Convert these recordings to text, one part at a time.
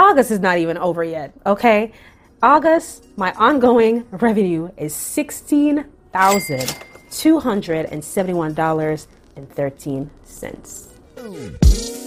August is not even over yet, okay? August, my ongoing revenue is $16,271.13.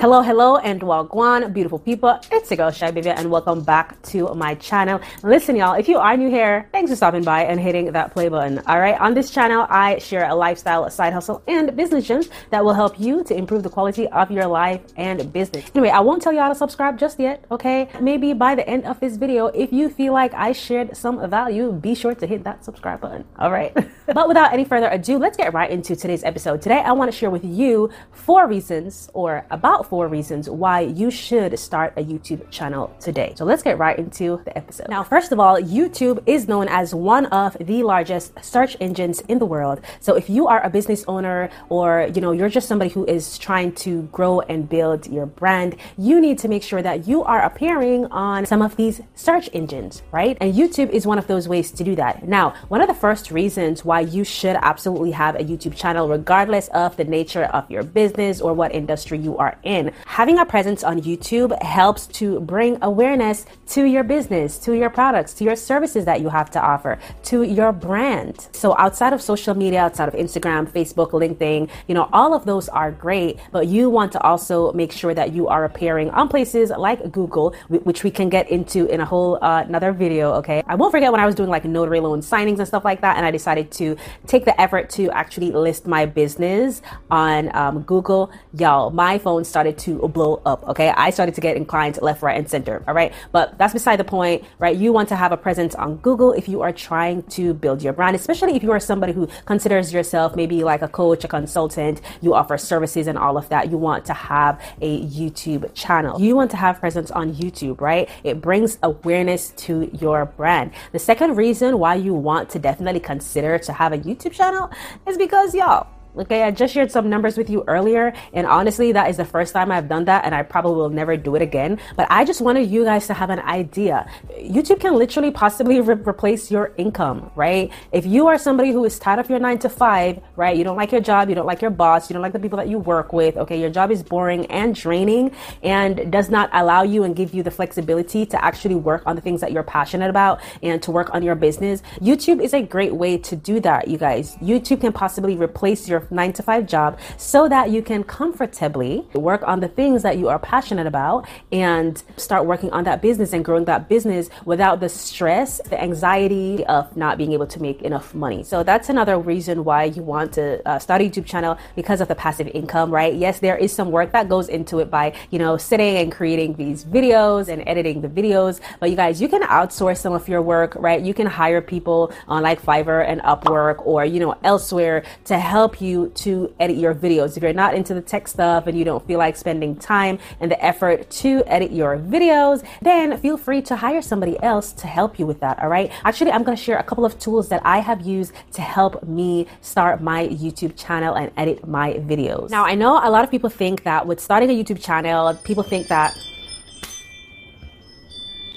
Hello, hello, and wagwan, beautiful people. It's your girl Shibivia, and welcome back to my channel. Listen, y'all, if you are new here, thanks for stopping by and hitting that play button. All right, on this channel, I share a lifestyle, side hustle, and business gems that will help you to improve the quality of your life and business. Anyway, I won't tell y'all to subscribe just yet, okay? Maybe by the end of this video, if you feel like I shared some value, be sure to hit that subscribe button. All right. but without any further ado, let's get right into today's episode. Today, I want to share with you four reasons or about four reasons why you should start a YouTube channel today. So let's get right into the episode. Now, first of all, YouTube is known as one of the largest search engines in the world. So if you are a business owner or, you know, you're just somebody who is trying to grow and build your brand, you need to make sure that you are appearing on some of these search engines, right? And YouTube is one of those ways to do that. Now, one of the first reasons why you should absolutely have a YouTube channel, regardless of the nature of your business or what industry you are in, having a presence on YouTube helps to bring awareness to your business, to your products, to your services that you have to offer, to your brand. So outside of social media, outside of Instagram, Facebook, LinkedIn, you know, all of those are great, but you want to also make sure that you are appearing on places like Google, which we can get into in a whole uh, another video. Okay. I won't forget when I was doing like notary loan signings and stuff like that, and I decided to take the effort to actually list my business on um, Google. Y'all, my phone started to blow up. Okay. I started to get inclined left, right, and center. All right. But that's beside the point, right? You want to have a presence on Google if you are trying to build your brand, especially if you are somebody who considers yourself maybe like a coach, a consultant, you offer services and all of that. You want to have a YouTube channel. You want to have presence on YouTube, right? It brings awareness to your brand. The second reason why you want to definitely consider to have a YouTube channel is because y'all, Okay, I just shared some numbers with you earlier, and honestly, that is the first time I've done that, and I probably will never do it again. But I just wanted you guys to have an idea. YouTube can literally possibly re- replace your income, right? If you are somebody who is tired of your nine to five, right? You don't like your job, you don't like your boss, you don't like the people that you work with, okay? Your job is boring and draining and does not allow you and give you the flexibility to actually work on the things that you're passionate about and to work on your business. YouTube is a great way to do that, you guys. YouTube can possibly replace your nine to five job so that you can comfortably work on the things that you are passionate about and start working on that business and growing that business without the stress, the anxiety of not being able to make enough money. So that's another reason why you want to uh, start a YouTube channel because of the passive income, right? Yes, there is some work that goes into it by, you know, sitting and creating these videos and editing the videos. But you guys, you can outsource some of your work, right? You can hire people on like Fiverr and Upwork or, you know, elsewhere to help you you to edit your videos. If you're not into the tech stuff and you don't feel like spending time and the effort to edit your videos, then feel free to hire somebody else to help you with that. All right. Actually, I'm going to share a couple of tools that I have used to help me start my YouTube channel and edit my videos. Now, I know a lot of people think that with starting a YouTube channel, people think that.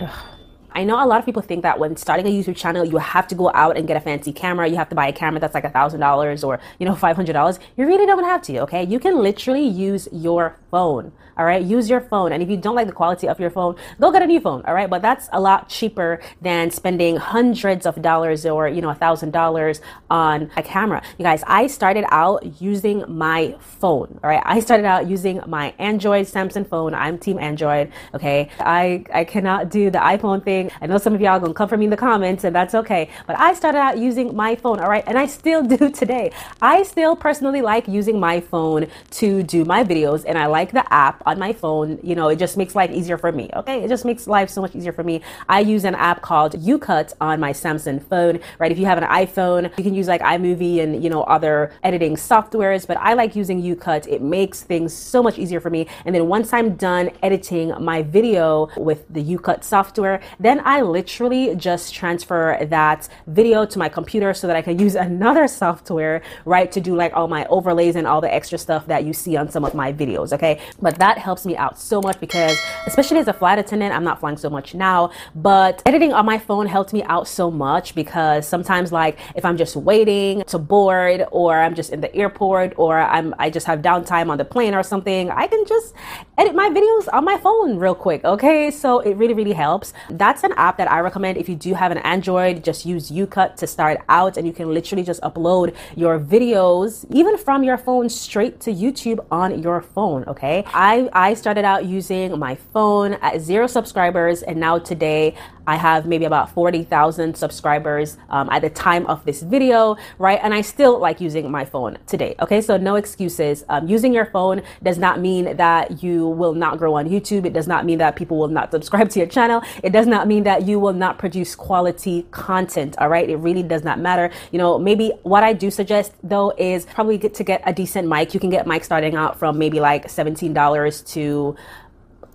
Ugh I know a lot of people think that when starting a YouTube channel, you have to go out and get a fancy camera. You have to buy a camera that's like a thousand dollars or, you know, $500. You really don't have to, okay? You can literally use your phone. All right. Use your phone. And if you don't like the quality of your phone, go get a new phone. All right. But that's a lot cheaper than spending hundreds of dollars or, you know, a thousand dollars on a camera. You guys, I started out using my phone. All right. I started out using my Android Samsung phone. I'm team Android. Okay. I, I cannot do the iPhone thing. I know some of y'all are gonna come for me in the comments, and that's okay. But I started out using my phone, all right? And I still do today. I still personally like using my phone to do my videos, and I like the app on my phone. You know, it just makes life easier for me, okay? It just makes life so much easier for me. I use an app called YouCut on my Samsung phone, right? If you have an iPhone, you can use like iMovie and, you know, other editing softwares, but I like using YouCut. It makes things so much easier for me. And then once I'm done editing my video with the YouCut software, then I literally just transfer that video to my computer so that I can use another software, right, to do like all my overlays and all the extra stuff that you see on some of my videos, okay? But that helps me out so much because, especially as a flight attendant, I'm not flying so much now, but editing on my phone helped me out so much because sometimes, like, if I'm just waiting to board or I'm just in the airport or I'm I just have downtime on the plane or something, I can just edit my videos on my phone real quick, okay? So it really, really helps. That's an app that I recommend if you do have an Android, just use YouCut to start out and you can literally just upload your videos even from your phone straight to YouTube on your phone, okay? I, I started out using my phone at zero subscribers and now today I have maybe about 40,000 subscribers um, at the time of this video, right? And I still like using my phone today. Okay, so no excuses. Um, using your phone does not mean that you will not grow on YouTube. It does not mean that people will not subscribe to your channel. It does not mean that you will not produce quality content. All right, it really does not matter. You know, maybe what I do suggest though is probably get to get a decent mic. You can get mic starting out from maybe like $17 to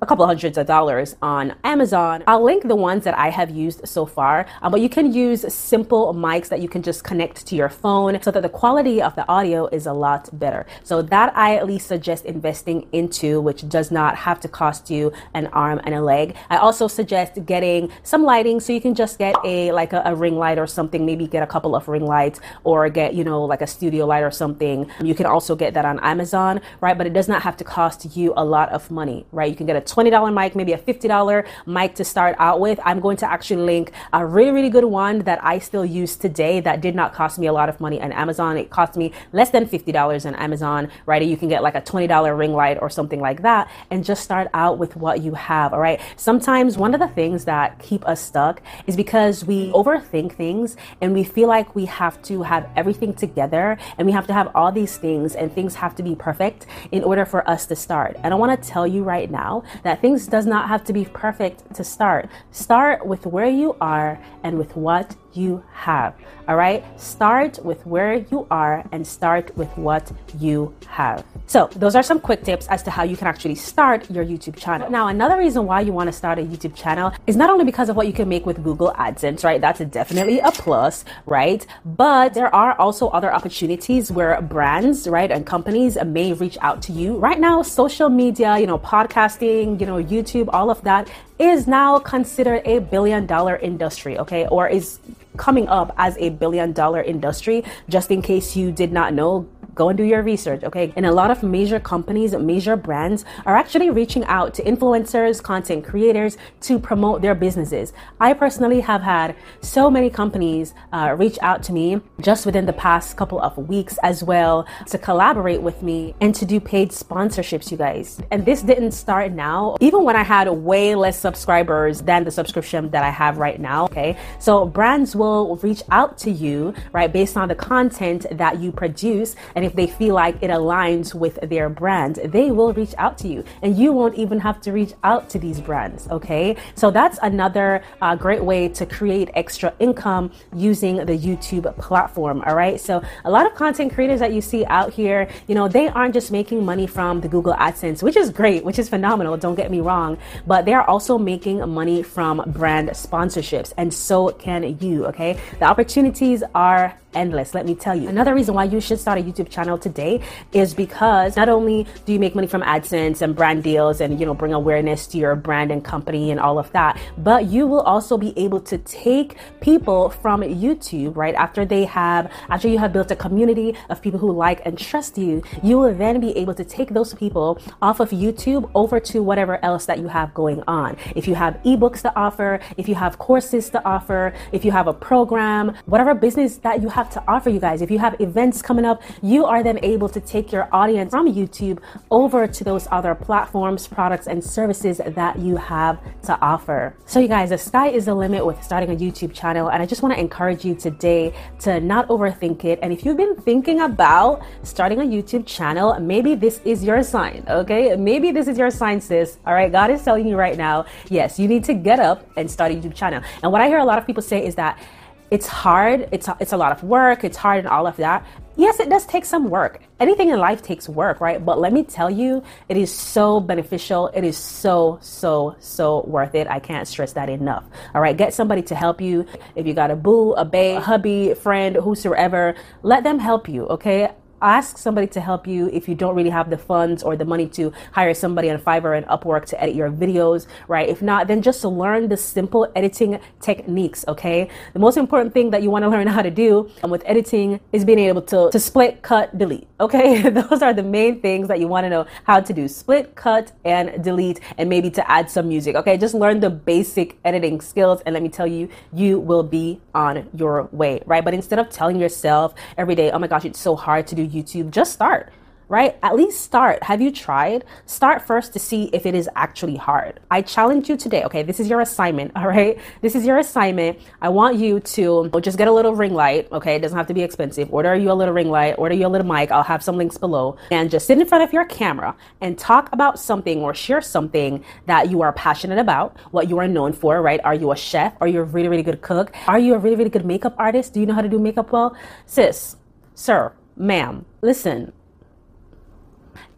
a couple hundreds of dollars on Amazon. I'll link the ones that I have used so far, um, but you can use simple mics that you can just connect to your phone so that the quality of the audio is a lot better. So that I at least suggest investing into, which does not have to cost you an arm and a leg. I also suggest getting some lighting so you can just get a like a, a ring light or something, maybe get a couple of ring lights or get, you know, like a studio light or something. You can also get that on Amazon, right? But it does not have to cost you a lot of money, right? You can get a $20 mic, maybe a $50 mic to start out with. I'm going to actually link a really, really good one that I still use today that did not cost me a lot of money on Amazon. It cost me less than $50 on Amazon, right? You can get like a $20 ring light or something like that and just start out with what you have, all right? Sometimes one of the things that keep us stuck is because we overthink things and we feel like we have to have everything together and we have to have all these things and things have to be perfect in order for us to start. And I want to tell you right now that things does not have to be perfect to start. Start with where you are and with what you have. All right? Start with where you are and start with what you have. So, those are some quick tips as to how you can actually start your YouTube channel. Now, another reason why you want to start a YouTube channel is not only because of what you can make with Google AdSense, right? That's definitely a plus, right? But there are also other opportunities where brands, right, and companies may reach out to you. Right now, social media, you know, podcasting, you know, YouTube, all of that is now considered a billion dollar industry, okay? Or is coming up as a billion dollar industry. Just in case you did not know, Go and do your research, okay? And a lot of major companies, major brands are actually reaching out to influencers, content creators to promote their businesses. I personally have had so many companies uh, reach out to me just within the past couple of weeks as well to collaborate with me and to do paid sponsorships, you guys. And this didn't start now, even when I had way less subscribers than the subscription that I have right now, okay? So brands will reach out to you, right, based on the content that you produce. And if they feel like it aligns with their brand, they will reach out to you and you won't even have to reach out to these brands. Okay. So that's another uh, great way to create extra income using the YouTube platform. All right. So a lot of content creators that you see out here, you know, they aren't just making money from the Google AdSense, which is great, which is phenomenal. Don't get me wrong, but they're also making money from brand sponsorships and so can you. Okay. The opportunities are endless, let me tell you. Another reason why you should start a YouTube channel today is because not only do you make money from AdSense and brand deals and, you know, bring awareness to your brand and company and all of that, but you will also be able to take people from YouTube, right? After they have, after you have built a community of people who like and trust you, you will then be able to take those people off of YouTube over to whatever else that you have going on. If you have ebooks to offer, if you have courses to offer, if you have a program, whatever business that you have have to offer, you guys. If you have events coming up, you are then able to take your audience from YouTube over to those other platforms, products, and services that you have to offer. So, you guys, the sky is the limit with starting a YouTube channel. And I just want to encourage you today to not overthink it. And if you've been thinking about starting a YouTube channel, maybe this is your sign, okay? Maybe this is your sign, sis. All right, God is telling you right now, yes, you need to get up and start a YouTube channel. And what I hear a lot of people say is that it's hard, it's it's a lot of work, it's hard and all of that. Yes, it does take some work. Anything in life takes work, right? But let me tell you, it is so beneficial. It is so, so, so worth it. I can't stress that enough. All right. Get somebody to help you. If you got a boo, a bae, a hubby, friend, whosoever, let them help you. Okay ask somebody to help you if you don't really have the funds or the money to hire somebody on Fiverr and Upwork to edit your videos, right? If not, then just learn the simple editing techniques, okay? The most important thing that you want to learn how to do um, with editing is being able to, to split, cut, delete, okay? Those are the main things that you want to know how to do. Split, cut, and delete, and maybe to add some music, okay? Just learn the basic editing skills, and let me tell you, you will be on your way, right? But instead of telling yourself every day, oh my gosh, it's so hard to do YouTube, just start right? At least start. Have you tried? Start first to see if it is actually hard. I challenge you today. Okay, this is your assignment. All right, this is your assignment. I want you to just get a little ring light. Okay, it doesn't have to be expensive. Order you a little ring light. Order you a little mic. I'll have some links below. And just sit in front of your camera and talk about something or share something that you are passionate about. What you are known for. Right? Are you a chef? Are you a really really good cook? Are you a really really good makeup artist? Do you know how to do makeup well, sis? Sir, ma'am, listen,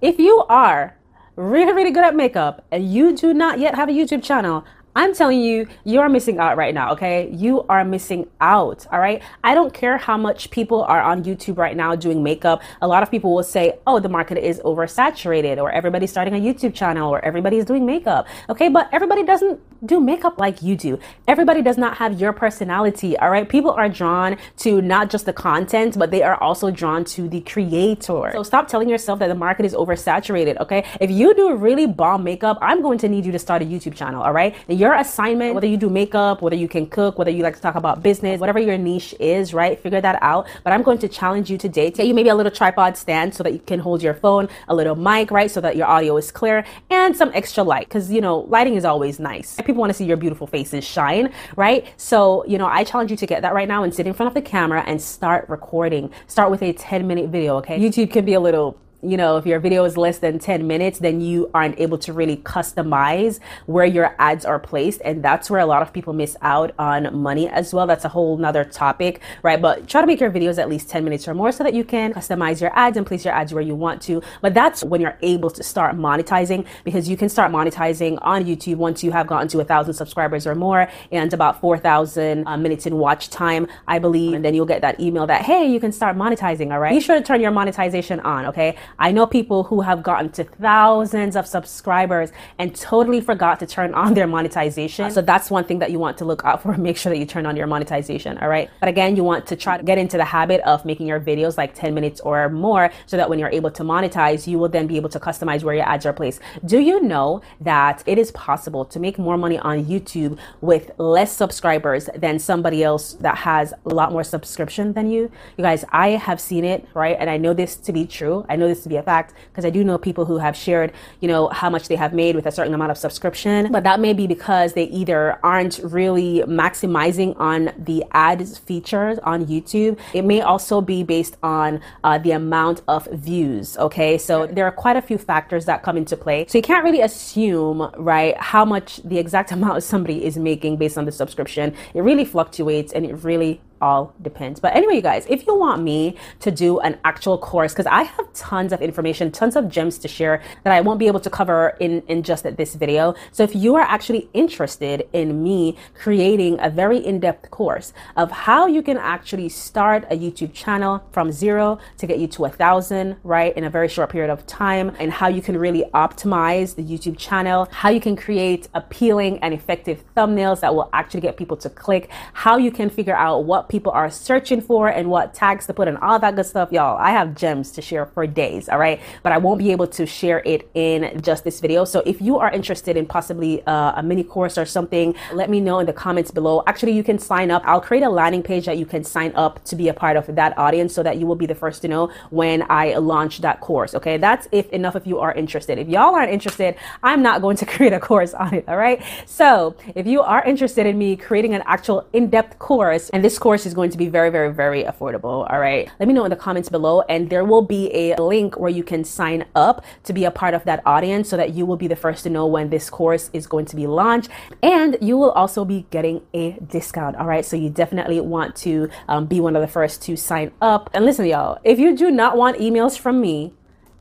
if you are really, really good at makeup and you do not yet have a YouTube channel, I'm telling you, you are missing out right now, okay? You are missing out, all right? I don't care how much people are on YouTube right now doing makeup. A lot of people will say, oh, the market is oversaturated, or everybody's starting a YouTube channel, or everybody's doing makeup, okay? But everybody doesn't do makeup like you do. Everybody does not have your personality, all right? People are drawn to not just the content, but they are also drawn to the creator. So stop telling yourself that the market is oversaturated, okay? If you do really bomb makeup, I'm going to need you to start a YouTube channel, all right? Your assignment, whether you do makeup, whether you can cook, whether you like to talk about business, whatever your niche is, right? Figure that out. But I'm going to challenge you today to get you maybe a little tripod stand so that you can hold your phone, a little mic, right? So that your audio is clear and some extra light. Cause you know, lighting is always nice. People want to see your beautiful faces shine, right? So, you know, I challenge you to get that right now and sit in front of the camera and start recording. Start with a 10 minute video, okay? YouTube can be a little you know, if your video is less than 10 minutes, then you aren't able to really customize where your ads are placed. And that's where a lot of people miss out on money as well. That's a whole nother topic, right? But try to make your videos at least 10 minutes or more so that you can customize your ads and place your ads where you want to. But that's when you're able to start monetizing because you can start monetizing on YouTube once you have gotten to a thousand subscribers or more and about 4,000 uh, minutes in watch time, I believe. And then you'll get that email that, hey, you can start monetizing. All right. Be sure to turn your monetization on. Okay. I know people who have gotten to thousands of subscribers and totally forgot to turn on their monetization. So that's one thing that you want to look out for. Make sure that you turn on your monetization. All right. But again, you want to try to get into the habit of making your videos like 10 minutes or more so that when you're able to monetize, you will then be able to customize where your ads are placed. Do you know that it is possible to make more money on YouTube with less subscribers than somebody else that has a lot more subscription than you? You guys, I have seen it, right? And I know this to be true. I know this to be a fact because I do know people who have shared, you know, how much they have made with a certain amount of subscription, but that may be because they either aren't really maximizing on the ads features on YouTube. It may also be based on uh, the amount of views. Okay, so there are quite a few factors that come into play. So you can't really assume, right, how much the exact amount somebody is making based on the subscription. It really fluctuates and it really all depends. But anyway, you guys, if you want me to do an actual course, because I have tons of information, tons of gems to share that I won't be able to cover in, in just this video. So if you are actually interested in me creating a very in-depth course of how you can actually start a YouTube channel from zero to get you to a thousand, right, in a very short period of time, and how you can really optimize the YouTube channel, how you can create appealing and effective thumbnails that will actually get people to click, how you can figure out what people are searching for and what tags to put and all that good stuff, y'all. I have gems to share for days, all right? But I won't be able to share it in just this video. So if you are interested in possibly uh, a mini course or something, let me know in the comments below. Actually, you can sign up. I'll create a landing page that you can sign up to be a part of that audience so that you will be the first to know when I launch that course. Okay, that's if enough of you are interested. If y'all aren't interested, I'm not going to create a course on it. All right. So if you are interested in me creating an actual in-depth course, and this course is going to be very, very, very affordable. All right. Let me know in the comments below, and there will be a link where you can sign up to be a part of that audience so that you will be the first to know when this course is going to be launched, and you will also be getting a discount. All right. So you definitely want to um, be one of the first to sign up. And listen, y'all, if you do not want emails from me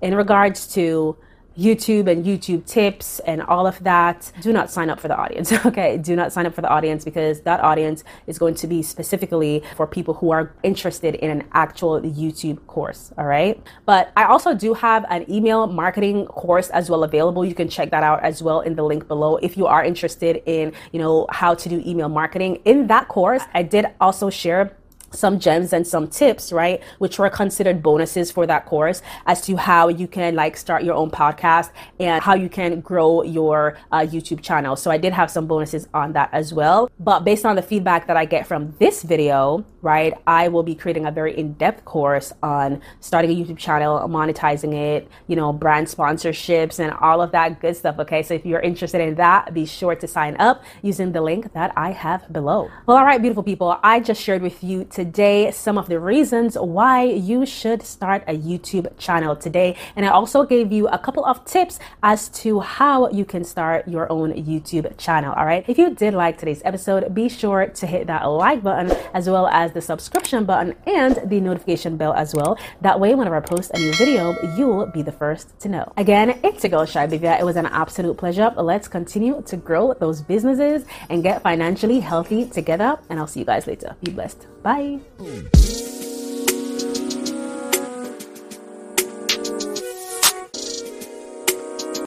in regards to YouTube and YouTube tips and all of that, do not sign up for the audience. Okay, do not sign up for the audience because that audience is going to be specifically for people who are interested in an actual YouTube course. All right. But I also do have an email marketing course as well available. You can check that out as well in the link below if you are interested in, you know, how to do email marketing. In that course, I did also share some gems and some tips, right? Which were considered bonuses for that course as to how you can like start your own podcast and how you can grow your uh, YouTube channel. So I did have some bonuses on that as well. But based on the feedback that I get from this video, right, I will be creating a very in-depth course on starting a YouTube channel, monetizing it, you know, brand sponsorships and all of that good stuff. Okay. So if you're interested in that, be sure to sign up using the link that I have below. Well, all right, beautiful people. I just shared with you some of the reasons why you should start a YouTube channel today. And I also gave you a couple of tips as to how you can start your own YouTube channel. All right. If you did like today's episode, be sure to hit that like button as well as the subscription button and the notification bell as well. That way, whenever I post a new video, you'll be the first to know. Again, it's a girl Shibivia. It was an absolute pleasure. Let's continue to grow those businesses and get financially healthy together. And I'll see you guys later. Be blessed. Bye.